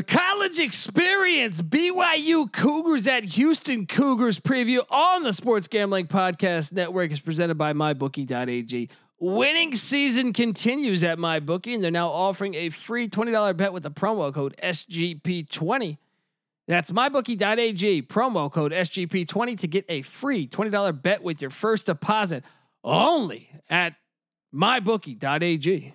The college experience, BYU Cougars at Houston Cougars preview on the Sports Gambling Podcast Network is presented by MyBookie.ag. Winning season continues at MyBookie, and they're now offering a free $20 bet with the promo code SGP20. That's MyBookie.ag, promo code SGP20 to get a free $20 bet with your first deposit only at MyBookie.ag.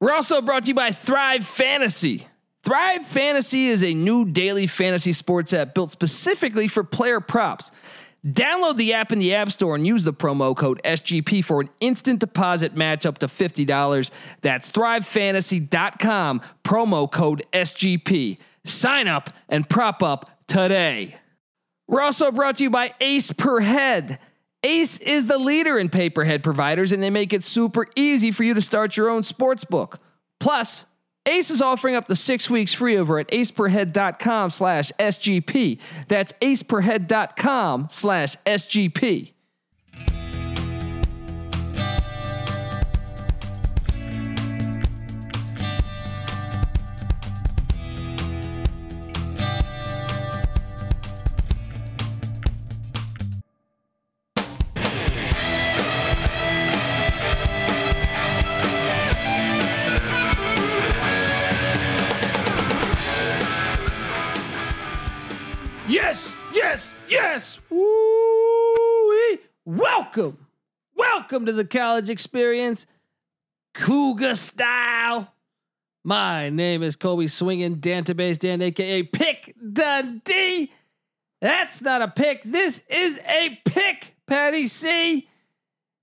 We're also brought to you by Thrive Fantasy. Thrive Fantasy is a new daily fantasy sports app built specifically for player props. Download the app in the App Store and use the promo code SGP for an instant deposit match up to $50. That's thrivefantasy.com, promo code SGP. Sign up and prop up today. We're also brought to you by Ace Per Head. Ace is the leader in paperhead providers, and they make it super easy for you to start your own sports book. Plus, Ace is offering up the six weeks free over at aceperhead.com slash SGP. That's aceperhead.com slash SGP. Yes. Woo-wee. Welcome, welcome to the college experience, Cougar style. My name is Colby Swinging Dantabase Dan, aka Pick Dundee. That's not a pick. This is a pick, Patty C.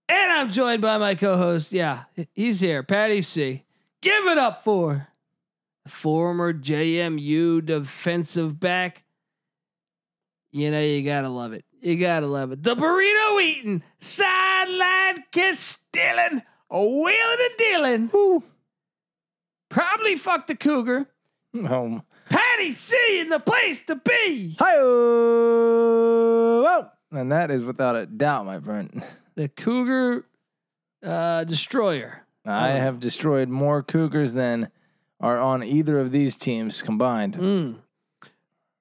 And I'm joined by my co-host. Yeah, he's here, Patty C. Give it up for former JMU defensive back. You know, you gotta love it. You gotta love it. The burrito eating, sideline kiss stealing, a wheeling and dealing. Probably fucked the cougar. Home. Patty C in the place to be. Hi. Oh, and that is without a doubt, my friend. The cougar uh, destroyer. I Oh. have destroyed more Cougars than are on either of these teams combined. Mm.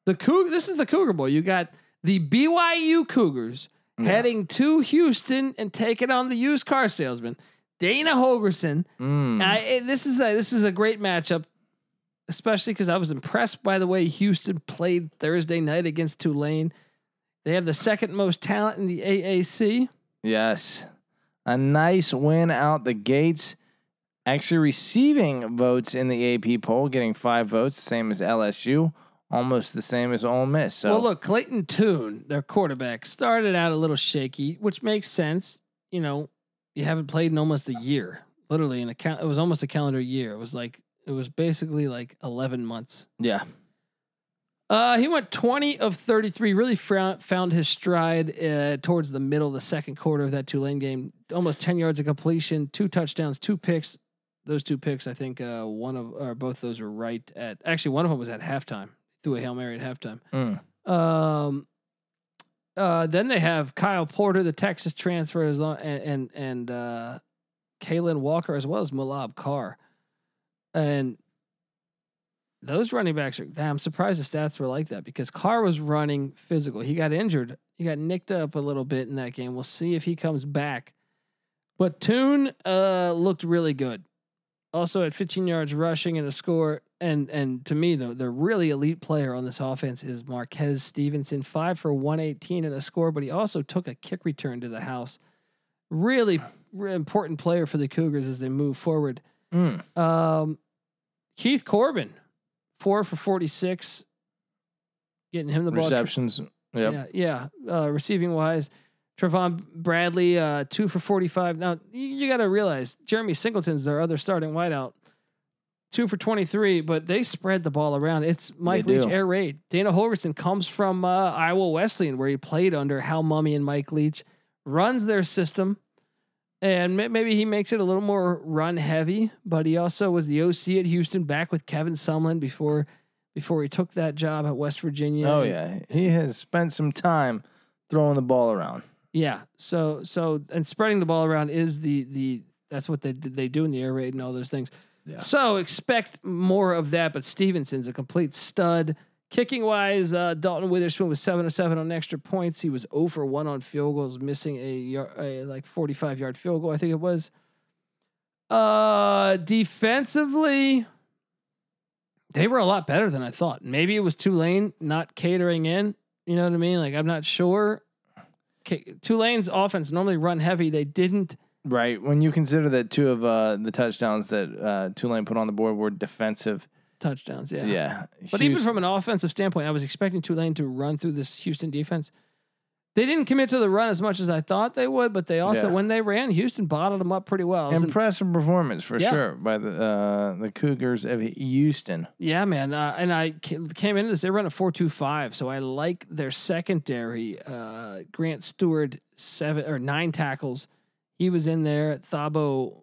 The cougar. This is the cougar boy. You got the BYU Cougars Yeah. heading to Houston and taking on the used car salesman Dana Holgorsen. Mm. I, eh, this is a this is a great matchup, especially because I was impressed by the way Houston played Thursday night against Tulane. They have the second most talent in the AAC. Yes. A nice win out the gates. Actually receiving votes in the AP poll, getting five votes, same as LSU, almost the same as Ole Miss. So well, look, Clayton Tune, their quarterback, started out a little shaky, which makes sense. You know, you haven't played in almost a year, literally in a cal- it was almost a calendar year. It was like it was basically like eleven months. yeah. Uh, he went 20 of 33, really frown, found his stride uh, towards the middle of the second quarter of that Tulane game. Almost 10 yards of completion, two touchdowns, two picks. Those two picks, I think uh, one of or both those were right at actually one of them was at halftime. Threw a Hail Mary at halftime. Mm. Um, uh, then they have Kyle Porter, the Texas transfer, as long, and and, and uh, Kalen Walker as well as Mulbah Car, and those running backs are. I'm surprised the stats were like that because Car was running physical. He got injured. He got nicked up a little bit in that game. We'll see if he comes back. But Tune uh, looked really good. Also at 15 yards rushing and a score. And and to me, though, the really elite player on this offense is Marquez Stevenson, five for 118 and a score, but he also took a kick return to the house. Really, really important player for the Cougars as they move forward. Mm. Um, Keith Corbin, four for 46, getting him the ball. Receptions. Yep. Yeah, yeah. Uh, receiving wise, Trevon Bradley, uh, two for 45. Now, you, you got to realize Jeremy Singleton's their other starting wideout, two for 23, but they spread the ball around. It's Mike They Leach do. air raid. Dana Holgorsen comes from uh, Iowa Wesleyan, where he played under Hal Mumme and Mike Leach, runs their system. And maybe he makes it a little more run heavy, but he also was the OC at Houston back with Kevin Sumlin before before he took that job at West Virginia. Oh yeah, he has spent some time throwing the ball around. Yeah. So so and spreading the ball around is the the that's what they they do in the air raid and all those things. Yeah. So expect more of that. But Stevenson's a complete stud. Kicking wise, uh, Dalton Witherspoon was seven of seven on extra points. He was over one on field goals, missing a, yard, a like forty five yard field goal. I think it was. Uh, defensively, they were a lot better than I thought. Maybe it was Tulane not catering in. You know what I mean? Like I'm not sure. Tulane's offense normally run heavy. They didn't. Right. When you consider that two of uh, the touchdowns that uh, Tulane put on the board were defensive. touchdowns. Yeah. Yeah. But even from an offensive standpoint, I was expecting Tulane to run through this Houston defense. They didn't commit to the run as much as I thought they would, but they also, Yeah. when they ran, Houston bottled them up pretty well. It was an- impressive performance for Yeah. sure by the uh, the Cougars of Houston. yeah, man. Uh, and I came into this, they run a 4 2 5. So I like their secondary. Uh, Grant Stewart, seven or nine tackles. He was in there. Thabo,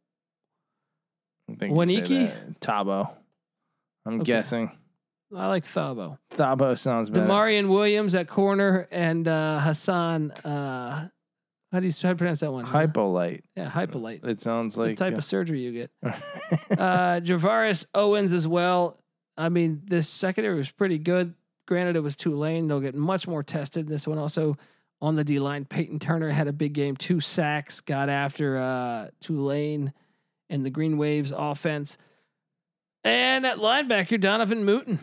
I think you say Waniki? Tabo. I'm Okay. guessing. I like Thabo. Thabo sounds better. Demarion Williams at corner and uh, Hassan. Uh, how do you, how do you pronounce that one? Hypolite. Yeah, Hypolite. It sounds the like type uh, of surgery you get. Uh, Javaris Owens as well. I mean, this secondary was pretty good. Granted, it was Tulane. They'll get much more tested. This one also on the D line. Peyton Turner had a big game, two sacks, got after uh, Tulane and the Green Waves offense. And at linebacker, Donovan Mutin.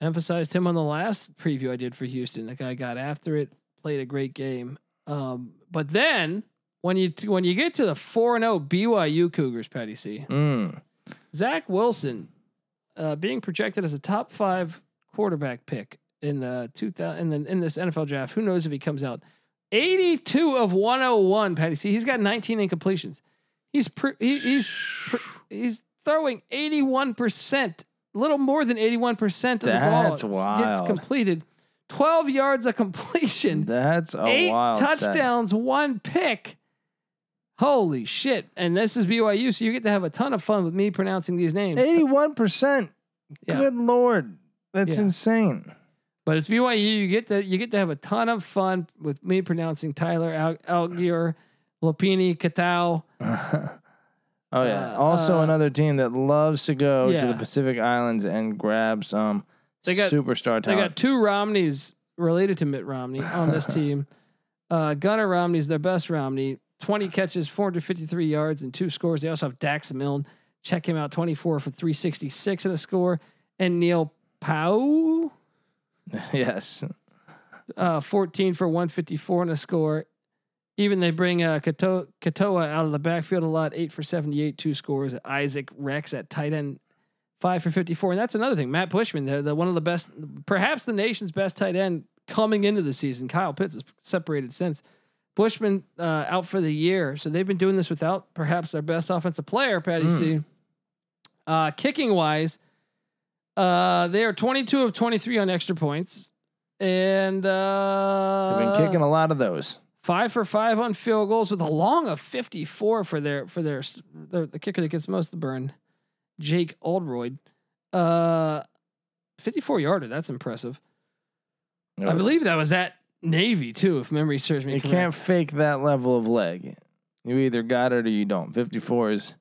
Emphasized him on the last preview I did for Houston. The guy got after it, played a great game. Um, but then when you when you get to the four and zero BYU Cougars, Patty C, mm, Zach Wilson, uh, being projected as a top five quarterback pick in the two thousand in the in this NFL draft. Who knows if he comes out? Eighty two of one hundred one. Patty C. He's got nineteen incompletions. He's pre, he, he's pre, he's throwing eighty one percent, little more than eighty one percent of the That's ball wild. gets completed. Twelve yards of completion that's a eight touchdowns, one pick. Holy shit. And this is BYU, so you get to have a ton of fun with me pronouncing these names. Eighty-one percent. Yeah. Good lord, that's Yeah. insane. But it's BYU. You get to you get to have a ton of fun with me pronouncing Tyler Al- Allgeier, Lopini, Katoa. oh yeah. Uh, also uh, another team that loves to go to the Pacific Islands and grab some They got- superstar They got two Romneys related to Mitt Romney on this team. Uh, Gunnar Romney's their best Romney. 20 catches, 453 yards, and two scores. They also have Dax Milne. Check him out, 24 for 366 and a score. And Neil Pau, yes. uh, 14 for 154 and a score. Even they bring uh, Kato- Katoa out of the backfield a lot, eight for 78, two scores. Isaac Rex at tight end, five for 54. And that's another thing. Matt Bushman, the, the one of the best, perhaps the nation's best tight end coming into the season. Kyle Pitts is separated since. Bushman uh, out for the year. So they've been doing this without perhaps their best offensive player, Patty Mm. C. Uh, kicking wise, uh, they are 22 of 23 on extra points. And uh, They've been kicking a lot of those. Five for five on field goals with a long of 54 for their for their, their the kicker that gets most of the burn, Jake Oldroyd. Uh 54 yarder, that's impressive. I believe that was at Navy too, if memory serves me You correct. can't fake that level of leg. You either got it or you don't. 54 is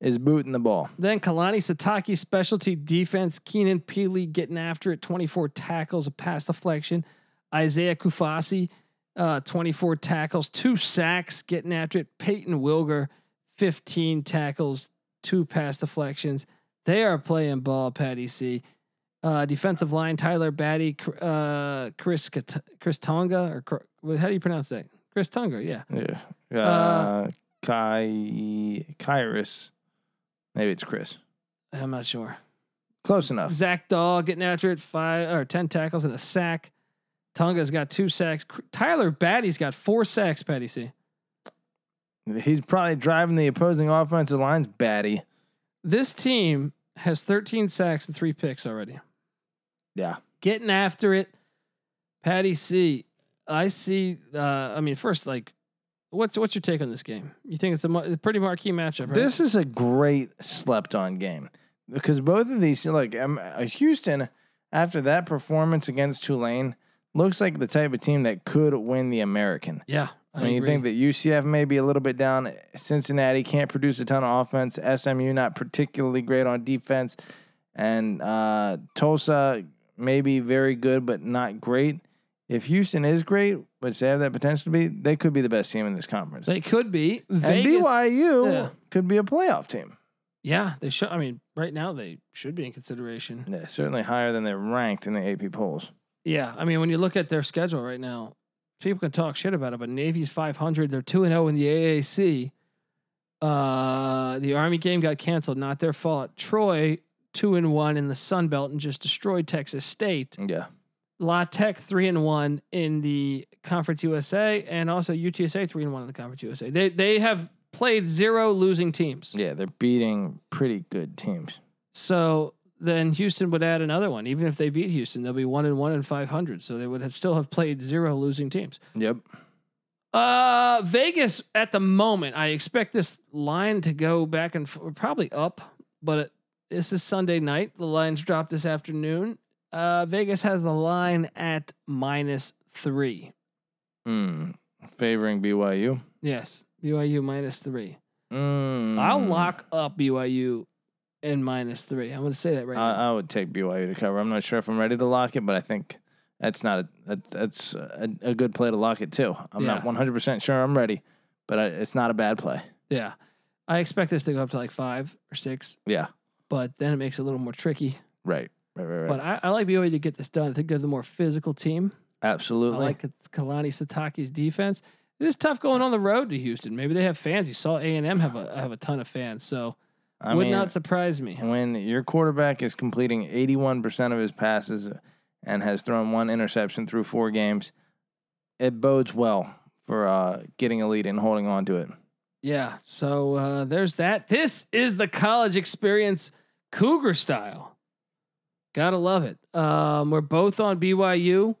is booting the ball. Then Kalani Sitake specialty defense, Keenan Pili getting after it, 24 tackles, a pass deflection. Isaiah Kaufusi, uh, 24 tackles, two sacks, getting after it. Payton Wilgar, 15 tackles, two pass deflections. They are playing ball, Patty C. Uh, defensive line, Tyler Batty, uh, Chris Chris Tonga, or how do you pronounce that? Chris Tonga, yeah. Yeah. Uh, Kai Kyrus. Maybe it's Chris. I'm not sure. Close enough. Zach Dahl getting after it, five or ten tackles and a sack. Tonga's got two sacks. Tyler Batty's got four sacks. Patty C. He's probably driving the opposing offensive line's batty. This team has 13 sacks and three picks already. Yeah. Getting after it. Patty C. I see. Uh, I mean, first, like, what's what's your take on this game? You think it's a, pretty marquee matchup, right? This is a great slept on game because both of these, like um, uh, Houston, after that performance against Tulane, looks like the type of team that could win the American. yeah, I I mean, you think that UCF may be a little bit down. Cincinnati can't produce a ton of offense. SMU not particularly great on defense, and uh, Tulsa may be very good but not great. If Houston is great, which they have that potential to be, they could be the best team in this conference. they could be and Vegas. BYU yeah. could be a playoff team. Yeah, they should. I mean, right now they should be in consideration. Yeah, certainly higher than they're ranked in the AP polls. Yeah, I mean, when you look at their schedule right now, people can talk shit about it, but Navy's 500. They're two and zero in the AAC. Uh, the Army game got canceled. Not their fault. Troy two and one in the Sun Belt and just destroyed Texas State. Yeah, La Tech three and one in the Conference USA, and also UTSA three and one in the Conference USA. They they have played zero losing teams. yeah, they're beating pretty good teams. So then Houston would add another one. Even if they beat Houston, they'll be one and one and five hundred. So they would have still have played zero losing teams. Yep. Uh, Vegas at the moment, I expect this line to go back and f- probably up, but it, this is Sunday night. The lines dropped this afternoon. Uh, Vegas has the line at minus three. Mm, favoring BYU. Yes, BYU minus three. Mm. I'll lock up BYU in minus three. I'm going to say that right now. I, I would take BYU to cover. I'm not sure if I'm ready to lock it, but I think that's not a that, that's a, a good play to lock it too. I'm not 100 percent sure I'm ready, but I, it's not a bad play. Yeah. I expect this to go up to like five or six, Yeah, but then it makes it a little more tricky. right, right, right, right. But I, I like BYU to get this done. I think they're the more physical team. Absolutely. I like Kalani Sitake's defense. It is tough going on the road to Houston. Maybe they have fans. You saw A and M have a have a ton of fans, so I would mean, not surprise me. when your quarterback is completing 81 percent of his passes and has thrown one interception through four games, it bodes well for uh, getting a lead and holding on to it. Yeah. So uh, there's that. This is the college experience, Cougar style. Gotta love it. Um, we're both on BYU.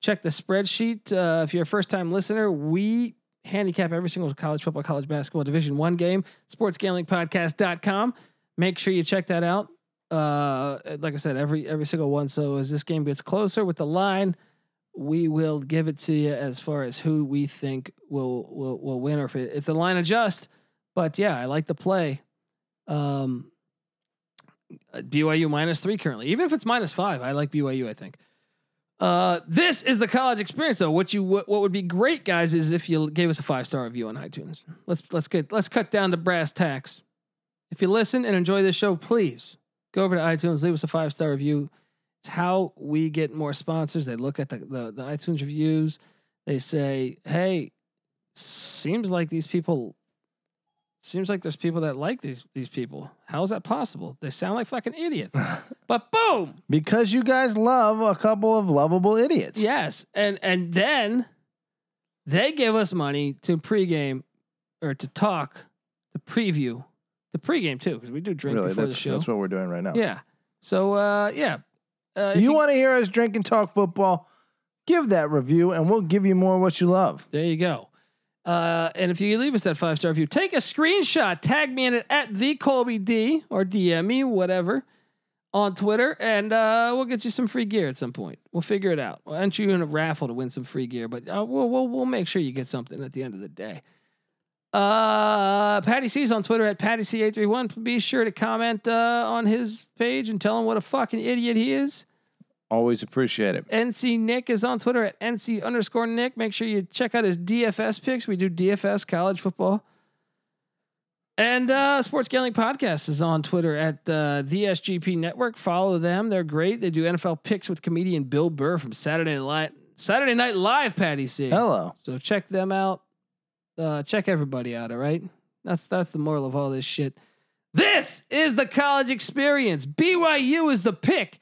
Check the spreadsheet. Uh, if you're a first time listener, we handicap every single college football, college basketball Division One game. SportsGamblingPodcast.com. Make sure you check that out. Uh, like I said, every every single one. So as this game gets closer with the line, we will give it to you as far as who we think will will will win or if it, if the line adjusts. But yeah, I like the play. Um, uh, BYU minus three currently, even if it's minus five, I like BYU. I think. Uh, this is the college experience. though. what you what, what would be great, guys, is if you gave us a five star review on iTunes. Let's let's get let's cut down to brass tacks. If you listen and enjoy this show, please go over to iTunes, leave us a five star review. It's how we get more sponsors. They look at the, the, the iTunes reviews. They say, hey, seems like these people seems like there's people that like these these people. How is that possible? They sound like fucking idiots. but boom. Because you guys love a couple of lovable idiots. Yes. And and then they give us money to pregame or to talk, to preview the pregame too, because we do drink really. before the show. that's what we're doing right now. Yeah. So uh yeah. Uh, if you, want to hear us drink and talk football? Give that review, and we'll give you more of what you love. There you go. Uh, and if you leave us that five star review, take a screenshot, tag me in it at the Colby D or DM me, whatever, on Twitter, and uh, we'll get you some free gear at some point. We'll figure it out. We'll enter you in a raffle to win some free gear, but uh, we'll, we'll we'll make sure you get something at the end of the day. Uh, Patty C's on Twitter at Patty C eight three one. Be sure to comment uh, on his page and tell him what a fucking idiot he is. Always appreciate it. NC Nick is on Twitter at NC underscore Nick. Make sure you check out his DFS picks. We do DFS college football. And uh, Sports Gambling Podcast is on Twitter at uh, the SGP Network. Follow them; they're great. They do NFL picks with comedian Bill Burr from Saturday Night Saturday Night Live. Patty C. Hello. So check them out. Uh, check everybody out. All right, that's that's the moral of all this shit. This is the college experience. BYU is the pick.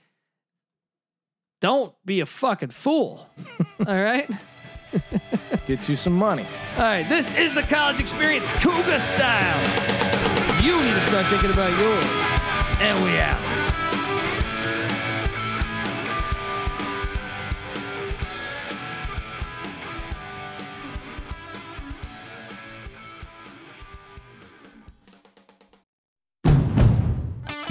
Don't be a fucking fool. all right. Get you some money. All right. This is the college experience, Cougar style. You need to start thinking about yours. And we out.